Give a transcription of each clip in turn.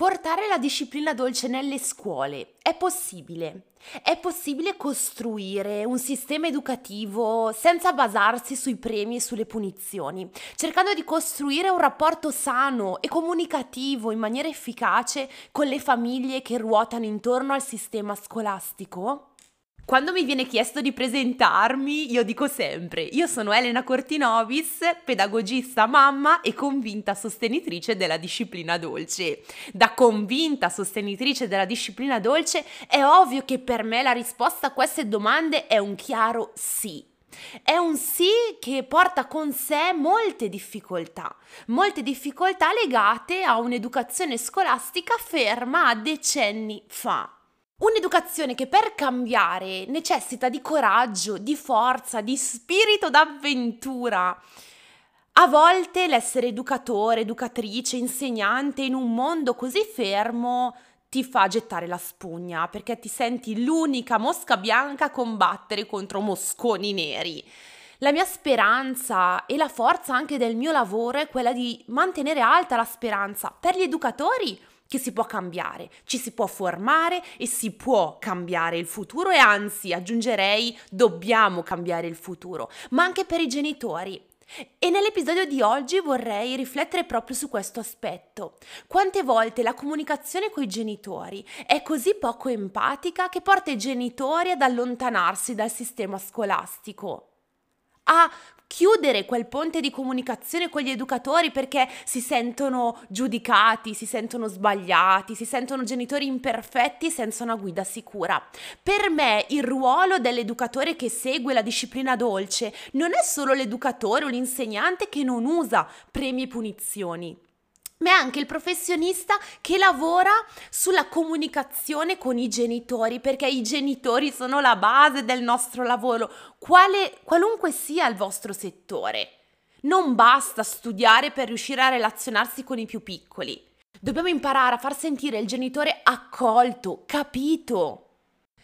Portare la disciplina dolce nelle scuole è possibile. È possibile costruire un sistema educativo senza basarsi sui premi e sulle punizioni, cercando di costruire un rapporto sano e comunicativo in maniera efficace con le famiglie che ruotano intorno al sistema scolastico? Quando mi viene chiesto di presentarmi, io dico sempre, io sono Elena Cortinovis, pedagogista mamma e convinta sostenitrice della disciplina dolce. Da convinta sostenitrice della disciplina dolce è ovvio che per me la risposta a queste domande è un chiaro sì. È un sì che porta con sé molte difficoltà, molte difficoltà legate a un'educazione scolastica ferma a decenni fa. Un'educazione che per cambiare necessita di coraggio, di forza, di spirito d'avventura. A volte l'essere educatore, educatrice, insegnante in un mondo così fermo ti fa gettare la spugna perché ti senti l'unica mosca bianca a combattere contro mosconi neri. La mia speranza e la forza anche del mio lavoro è quella di mantenere alta la speranza per gli educatori che si può cambiare, ci si può formare e si può cambiare il futuro e anzi aggiungerei dobbiamo cambiare il futuro, ma anche per i genitori. E nell'episodio di oggi vorrei riflettere proprio su questo aspetto. Quante volte la comunicazione con i genitori è così poco empatica che porta i genitori ad allontanarsi dal sistema scolastico? a chiudere quel ponte di comunicazione con gli educatori perché si sentono giudicati, si sentono sbagliati, si sentono genitori imperfetti senza una guida sicura. Per me il ruolo dell'educatore che segue la disciplina dolce non è solo l'educatore o l'insegnante che non usa premi e punizioni ma è anche il professionista che lavora sulla comunicazione con i genitori, perché i genitori sono la base del nostro lavoro, quale, qualunque sia il vostro settore. Non basta studiare per riuscire a relazionarsi con i più piccoli. Dobbiamo imparare a far sentire il genitore accolto, capito.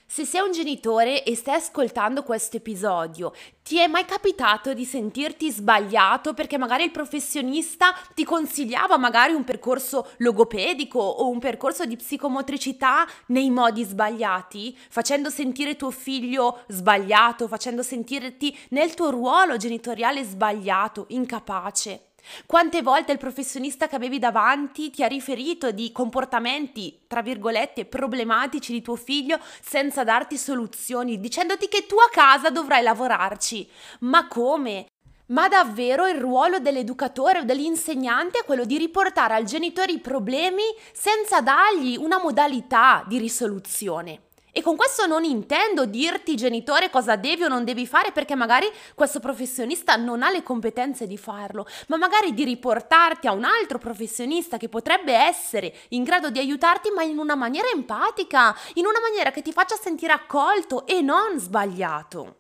Se sei un genitore e stai ascoltando questo episodio, ti è mai capitato di sentirti sbagliato perché magari il professionista ti consigliava magari un percorso logopedico o un percorso di psicomotricità nei modi sbagliati, facendo sentire tuo figlio sbagliato, facendo sentirti nel tuo ruolo genitoriale sbagliato, incapace? Quante volte il professionista che avevi davanti ti ha riferito di comportamenti, tra virgolette, problematici di tuo figlio senza darti soluzioni, dicendoti che tu a casa dovrai lavorarci. Ma come? Ma davvero il ruolo dell'educatore o dell'insegnante è quello di riportare al genitore i problemi senza dargli una modalità di risoluzione. E con questo non intendo dirti genitore cosa devi o non devi fare perché magari questo professionista non ha le competenze di farlo, ma magari di riportarti a un altro professionista che potrebbe essere in grado di aiutarti ma in una maniera empatica, in una maniera che ti faccia sentire accolto e non sbagliato.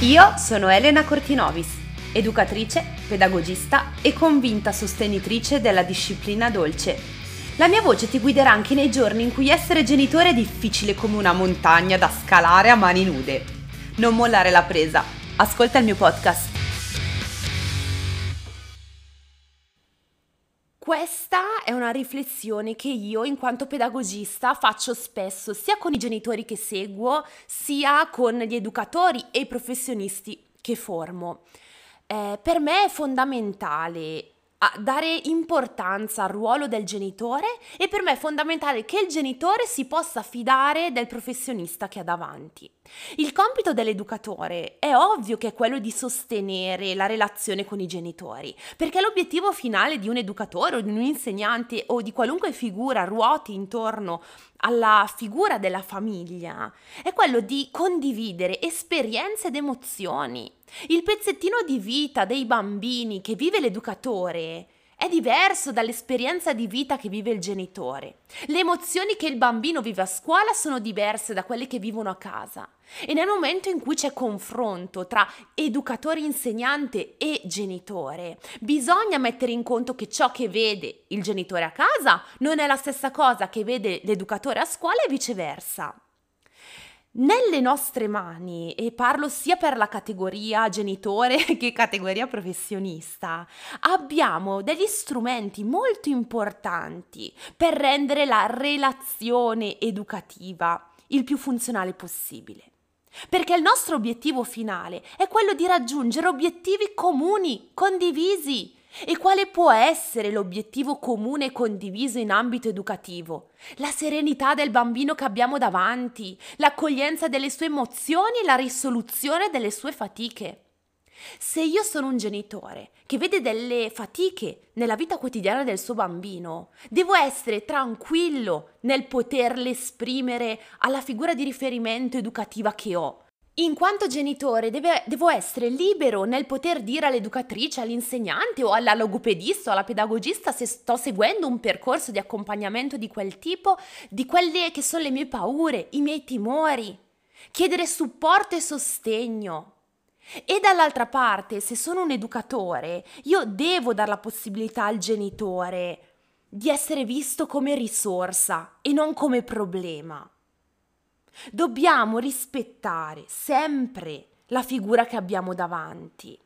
Io sono Elena Cortinovis, educatrice, pedagogista e convinta sostenitrice della disciplina dolce la mia voce ti guiderà anche nei giorni in cui essere genitore è difficile come una montagna da scalare a mani nude. Non mollare la presa. Ascolta il mio podcast. Questa è una riflessione che io, in quanto pedagogista, faccio spesso sia con i genitori che seguo, sia con gli educatori e i professionisti che formo. Eh, per me è fondamentale dare importanza al ruolo del genitore e per me è fondamentale che il genitore si possa fidare del professionista che ha davanti. Il compito dell'educatore è ovvio che è quello di sostenere la relazione con i genitori, perché l'obiettivo finale di un educatore o di un insegnante o di qualunque figura ruoti intorno alla figura della famiglia è quello di condividere esperienze ed emozioni. Il pezzettino di vita dei bambini che vive l'educatore è diverso dall'esperienza di vita che vive il genitore. Le emozioni che il bambino vive a scuola sono diverse da quelle che vivono a casa. E nel momento in cui c'è confronto tra educatore insegnante e genitore, bisogna mettere in conto che ciò che vede il genitore a casa non è la stessa cosa che vede l'educatore a scuola e viceversa. Nelle nostre mani, e parlo sia per la categoria genitore che categoria professionista, abbiamo degli strumenti molto importanti per rendere la relazione educativa il più funzionale possibile. Perché il nostro obiettivo finale è quello di raggiungere obiettivi comuni, condivisi, e quale può essere l'obiettivo comune e condiviso in ambito educativo? La serenità del bambino che abbiamo davanti, l'accoglienza delle sue emozioni e la risoluzione delle sue fatiche. Se io sono un genitore che vede delle fatiche nella vita quotidiana del suo bambino, devo essere tranquillo nel poterle esprimere alla figura di riferimento educativa che ho in quanto genitore deve, devo essere libero nel poter dire all'educatrice, all'insegnante o alla logopedista o alla pedagogista se sto seguendo un percorso di accompagnamento di quel tipo, di quelle che sono le mie paure, i miei timori. Chiedere supporto e sostegno. E dall'altra parte, se sono un educatore, io devo dare la possibilità al genitore di essere visto come risorsa e non come problema. Dobbiamo rispettare sempre la figura che abbiamo davanti.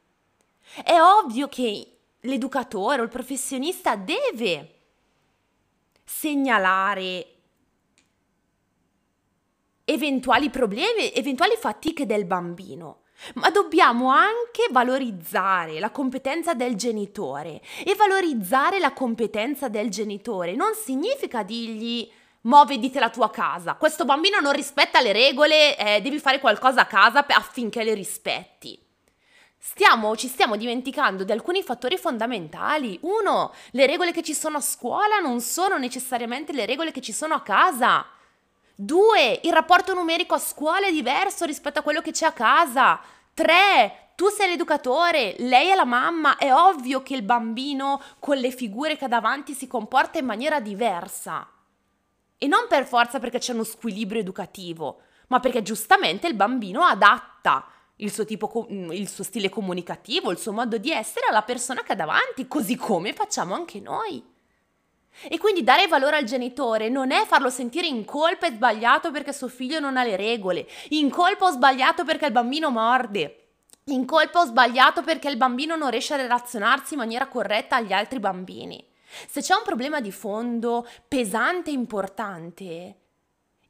È ovvio che l'educatore o il professionista deve segnalare eventuali problemi, eventuali fatiche del bambino, ma dobbiamo anche valorizzare la competenza del genitore e valorizzare la competenza del genitore non significa dirgli Dite la tua casa. Questo bambino non rispetta le regole, eh, devi fare qualcosa a casa affinché le rispetti. Stiamo, ci stiamo dimenticando di alcuni fattori fondamentali. Uno, le regole che ci sono a scuola non sono necessariamente le regole che ci sono a casa. Due, il rapporto numerico a scuola è diverso rispetto a quello che c'è a casa. Tre, tu sei l'educatore, lei è la mamma, è ovvio che il bambino con le figure che ha davanti si comporta in maniera diversa. E non per forza perché c'è uno squilibrio educativo, ma perché giustamente il bambino adatta il suo, tipo, il suo stile comunicativo, il suo modo di essere alla persona che ha davanti, così come facciamo anche noi. E quindi dare valore al genitore non è farlo sentire in colpa e sbagliato perché suo figlio non ha le regole, in colpa o sbagliato perché il bambino morde, in colpa o sbagliato perché il bambino non riesce a relazionarsi in maniera corretta agli altri bambini. Se c'è un problema di fondo pesante e importante,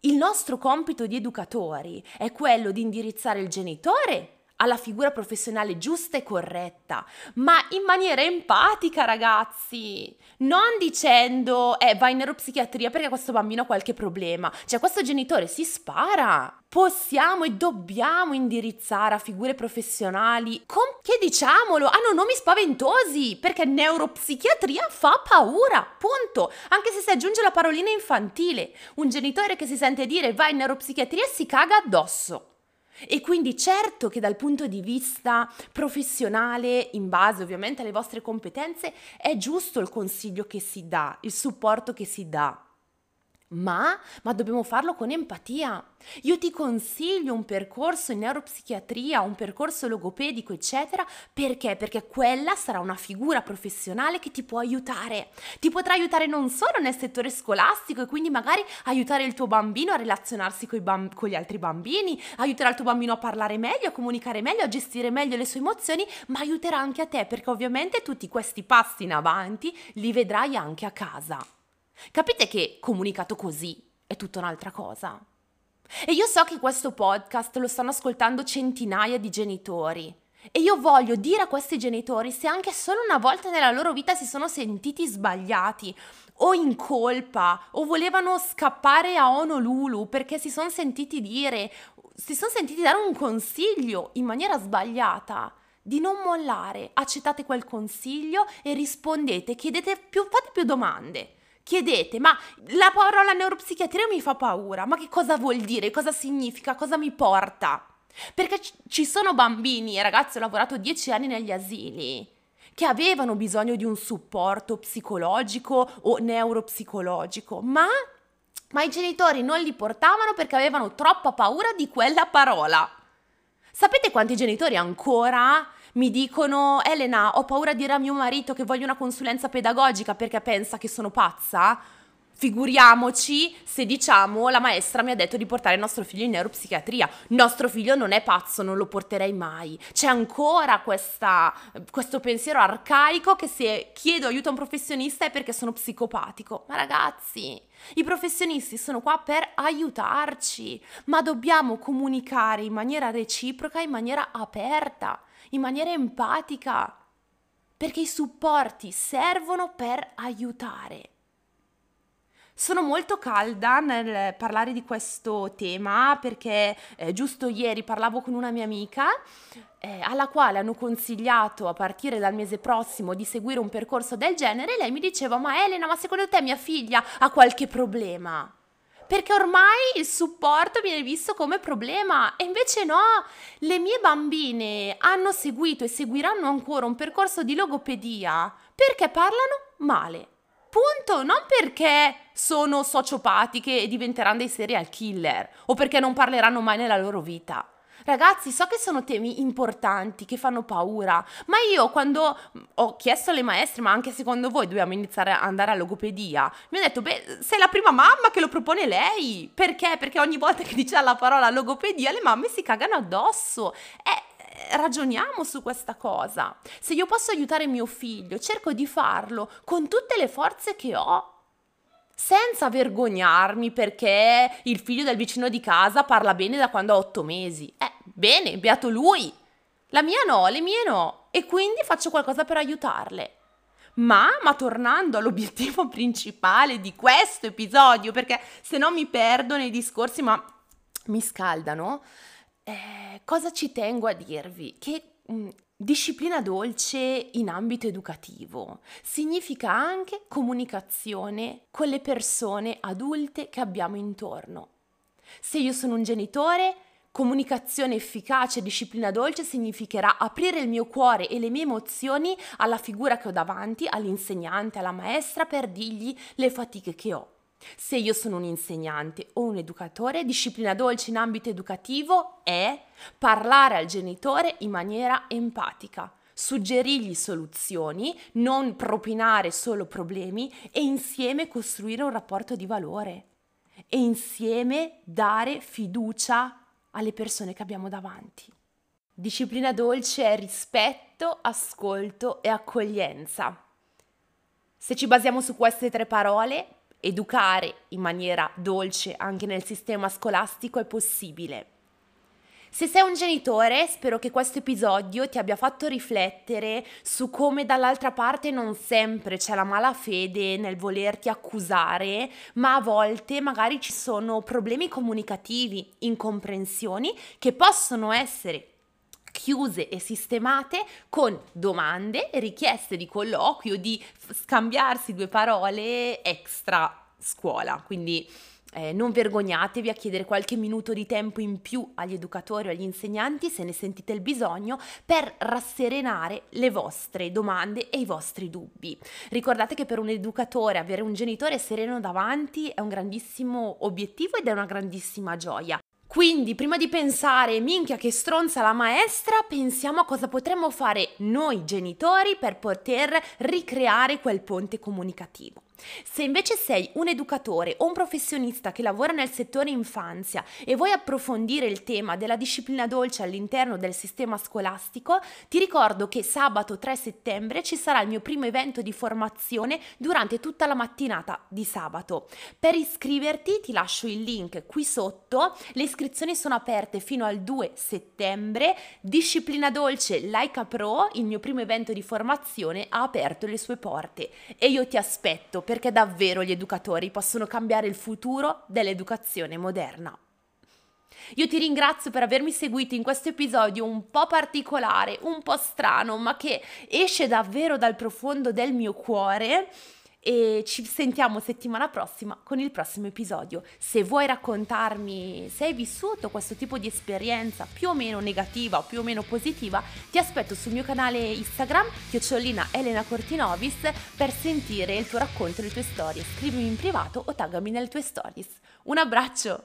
il nostro compito di educatori è quello di indirizzare il genitore alla figura professionale giusta e corretta, ma in maniera empatica, ragazzi. Non dicendo, eh, vai in neuropsichiatria perché questo bambino ha qualche problema. Cioè, questo genitore si spara. Possiamo e dobbiamo indirizzare a figure professionali con, che diciamolo, hanno nomi spaventosi, perché neuropsichiatria fa paura, punto. Anche se si aggiunge la parolina infantile. Un genitore che si sente dire vai in neuropsichiatria si caga addosso. E quindi certo che dal punto di vista professionale, in base ovviamente alle vostre competenze, è giusto il consiglio che si dà, il supporto che si dà. Ma, ma, dobbiamo farlo con empatia. Io ti consiglio un percorso in neuropsichiatria, un percorso logopedico, eccetera, perché? Perché quella sarà una figura professionale che ti può aiutare. Ti potrà aiutare non solo nel settore scolastico e quindi magari aiutare il tuo bambino a relazionarsi bamb- con gli altri bambini, aiuterà il tuo bambino a parlare meglio, a comunicare meglio, a gestire meglio le sue emozioni, ma aiuterà anche a te perché ovviamente tutti questi passi in avanti li vedrai anche a casa. Capite che comunicato così è tutta un'altra cosa? E io so che questo podcast lo stanno ascoltando centinaia di genitori. E io voglio dire a questi genitori se anche solo una volta nella loro vita si sono sentiti sbagliati o in colpa o volevano scappare a Honolulu perché si sono sentiti dire, si sono sentiti dare un consiglio in maniera sbagliata, di non mollare, accettate quel consiglio e rispondete, chiedete più, fate più domande chiedete, ma la parola neuropsichiatria mi fa paura, ma che cosa vuol dire, cosa significa, cosa mi porta? Perché ci sono bambini ragazzi, ho lavorato dieci anni negli asili, che avevano bisogno di un supporto psicologico o neuropsicologico, ma, ma i genitori non li portavano perché avevano troppa paura di quella parola. Sapete quanti genitori ancora mi dicono Elena ho paura di dire a mio marito che voglio una consulenza pedagogica perché pensa che sono pazza? Figuriamoci se diciamo la maestra mi ha detto di portare il nostro figlio in neuropsichiatria. Nostro figlio non è pazzo, non lo porterei mai. C'è ancora questa, questo pensiero arcaico che se chiedo aiuto a un professionista è perché sono psicopatico. Ma ragazzi, i professionisti sono qua per aiutarci, ma dobbiamo comunicare in maniera reciproca, in maniera aperta, in maniera empatica, perché i supporti servono per aiutare. Sono molto calda nel parlare di questo tema perché eh, giusto ieri parlavo con una mia amica eh, alla quale hanno consigliato a partire dal mese prossimo di seguire un percorso del genere e lei mi diceva ma Elena ma secondo te mia figlia ha qualche problema? Perché ormai il supporto viene visto come problema. E invece no, le mie bambine hanno seguito e seguiranno ancora un percorso di logopedia perché parlano male. Punto, non perché sono sociopatiche e diventeranno dei serial killer o perché non parleranno mai nella loro vita. Ragazzi, so che sono temi importanti, che fanno paura, ma io quando ho chiesto alle maestre, ma anche secondo voi dobbiamo iniziare ad andare a logopedia, mi ha detto, beh, sei la prima mamma che lo propone lei. Perché? Perché ogni volta che dice la parola logopedia le mamme si cagano addosso. È ragioniamo su questa cosa. Se io posso aiutare mio figlio, cerco di farlo con tutte le forze che ho. Senza vergognarmi perché il figlio del vicino di casa parla bene da quando ha otto mesi. Eh, bene, beato lui. La mia no, le mie no. E quindi faccio qualcosa per aiutarle. Ma, ma tornando all'obiettivo principale di questo episodio, perché se no mi perdo nei discorsi, ma mi scaldano. Eh, cosa ci tengo a dirvi? Che mh, mm, disciplina dolce in ambito educativo significa anche comunicazione con le persone adulte che abbiamo intorno. Se io sono un genitore, comunicazione efficace, disciplina dolce significherà aprire il mio cuore e le mie emozioni alla figura che ho davanti, all'insegnante, alla maestra, per dirgli le fatiche che ho. Se io sono un insegnante o un educatore, disciplina dolce in ambito educativo è parlare al genitore in maniera empatica, suggerirgli soluzioni, non propinare solo problemi e insieme costruire un rapporto di valore e insieme dare fiducia alle persone che abbiamo davanti. Disciplina dolce è rispetto, ascolto e accoglienza. Se ci basiamo su queste tre parole, educare in maniera dolce anche nel sistema scolastico è possibile. Se sei un genitore, spero che questo episodio ti abbia fatto riflettere su come dall'altra parte non sempre c'è la malafede nel volerti accusare, ma a volte magari ci sono problemi comunicativi, incomprensioni che possono essere chiuse e sistemate con domande, richieste di colloquio, di scambiarsi due parole extra scuola. Quindi eh, non vergognatevi a chiedere qualche minuto di tempo in più agli educatori o agli insegnanti se ne sentite il bisogno per rasserenare le vostre domande e i vostri dubbi. Ricordate che per un educatore avere un genitore sereno davanti è un grandissimo obiettivo ed è una grandissima gioia. Quindi, prima di pensare, minchia che stronza la maestra, pensiamo a cosa potremmo fare noi genitori per poter ricreare quel ponte comunicativo. Se invece sei un educatore o un professionista che lavora nel settore infanzia e vuoi approfondire il tema della disciplina dolce all'interno del sistema scolastico, ti ricordo che sabato 3 settembre ci sarà il mio primo evento di formazione durante tutta la mattinata di sabato. Per iscriverti ti lascio il link qui sotto, le iscrizioni sono aperte fino al 2 settembre, disciplina dolce Laika Pro, il mio primo evento di formazione, ha aperto le sue porte e io ti aspetto perché davvero gli educatori possono cambiare il futuro dell'educazione moderna. Io ti ringrazio per avermi seguito in questo episodio un po' particolare, un po' strano, ma che esce davvero dal profondo del mio cuore e ci sentiamo settimana prossima con il prossimo episodio. Se vuoi raccontarmi se hai vissuto questo tipo di esperienza più o meno negativa o più o meno positiva, ti aspetto sul mio canale Instagram, chiocciolina Elena Cortinovis, per sentire il tuo racconto, le tue storie. Scrivimi in privato o taggami nelle tue stories. Un abbraccio!